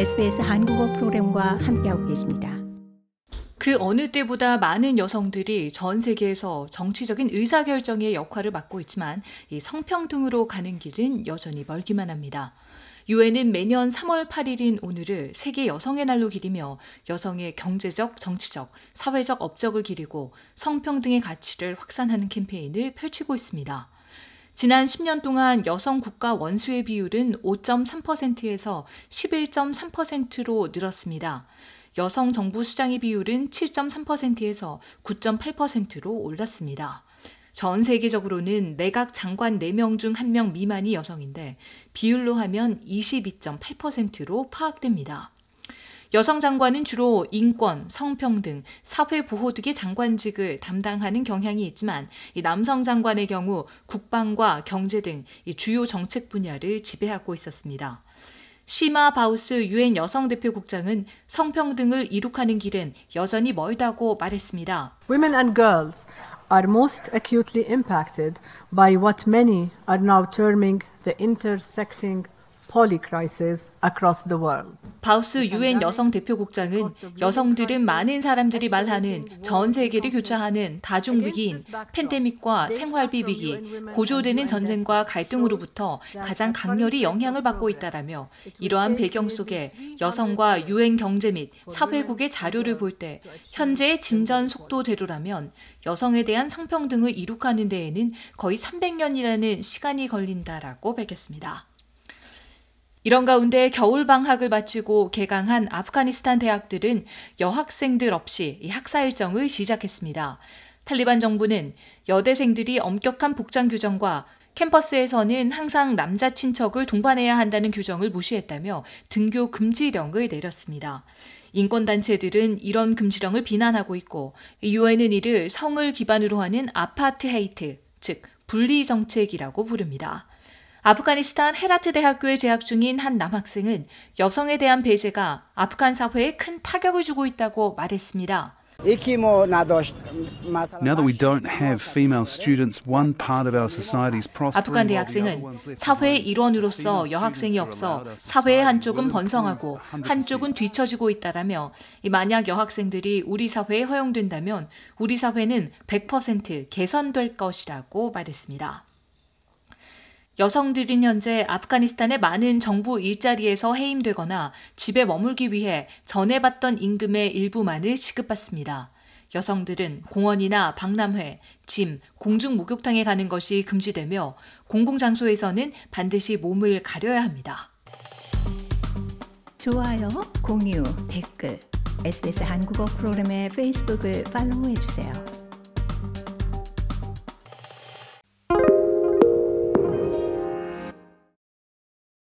SBS 한국어 프로그램과 함께하고 계십니다. 그 어느 때보다 많은 여성들이 전 세계에서 정치적인 의사결정의 역할을 맡고 있지만 이 성평등으로 가는 길은 여전히 멀기만 합니다. 유엔은 매년 3월 8일인 오늘을 세계 여성의 날로 기리며 여성의 경제적, 정치적, 사회적 업적을 기리고 성평등의 가치를 확산하는 캠페인을 펼치고 있습니다. 지난 10년 동안 여성 국가 원수의 비율은 5.3%에서 11.3%로 늘었습니다. 여성 정부 수장의 비율은 7.3%에서 9.8%로 올랐습니다. 전 세계적으로는 내각 장관 4명 중 1명 미만이 여성인데 비율로 하면 22.8%로 파악됩니다. 여성 장관은 주로 인권, 성평등, 사회보호 등의 장관직을 담당하는 경향이 있지만 남성 장관의 경우 국방과 경제 등 주요 정책 분야를 지배하고 있었습니다. 시마 바우스 유엔 여성 대표국장은 성평등을 이룩하는 길은 여전히 멀다고 말했습니다. Women and girls are most acutely impacted by what many are now terming the intersecting 바우스 유엔 여성 대표국장은 여성들은 많은 사람들이 말하는 전 세계를 교차하는 다중 위기인 팬데믹과 생활비 위기, 고조되는 전쟁과 갈등으로부터 가장 강렬히 영향을 받고 있다라며 이러한 배경 속에 여성과 유엔 경제 및 사회국의 자료를 볼 때 현재의 진전 속도대로라면 여성에 대한 성평등을 이룩하는 데에는 거의 300년이라는 시간이 걸린다라고 밝혔습니다. 이런 가운데 겨울 방학을 마치고 개강한 아프가니스탄 대학들은 여학생들 없이 학사 일정을 시작했습니다. 탈리반 정부는 여대생들이 엄격한 복장 규정과 캠퍼스에서는 항상 남자 친척을 동반해야 한다는 규정을 무시했다며 등교 금지령을 내렸습니다. 인권단체들은 이런 금지령을 비난하고 있고 유엔은 이를 성을 기반으로 하는 아파트 헤이트, 즉 분리 정책이라고 부릅니다. 아프가니스탄 헤라트 대학교에 재학 중인 한 남학생은 여성에 대한 배제가 아프간 사회에 큰 타격을 주고 있다고 말했습니다. Now that we don't have female students, one part of our society's prospering. 아프간 대학생은 사회의 일원으로서 여학생이 없어 사회의 한쪽은 번성하고 한쪽은 뒤처지고 있다라며 만약 여학생들이 우리 사회에 허용된다면 우리 사회는 100% 개선될 것이라고 말했습니다. 여성들은 현재 아프가니스탄의 많은 정부 일자리에서 해임되거나 집에 머물기 위해 전에 받던 임금의 일부만을 지급받습니다. 여성들은 공원이나 박람회, 짐, 공중 목욕탕에 가는 것이 금지되며 공공장소에서는 반드시 몸을 가려야 합니다. 좋아요, 공유, 댓글, SBS 한국어 프로그램의 페이스북을 팔로우해 주세요.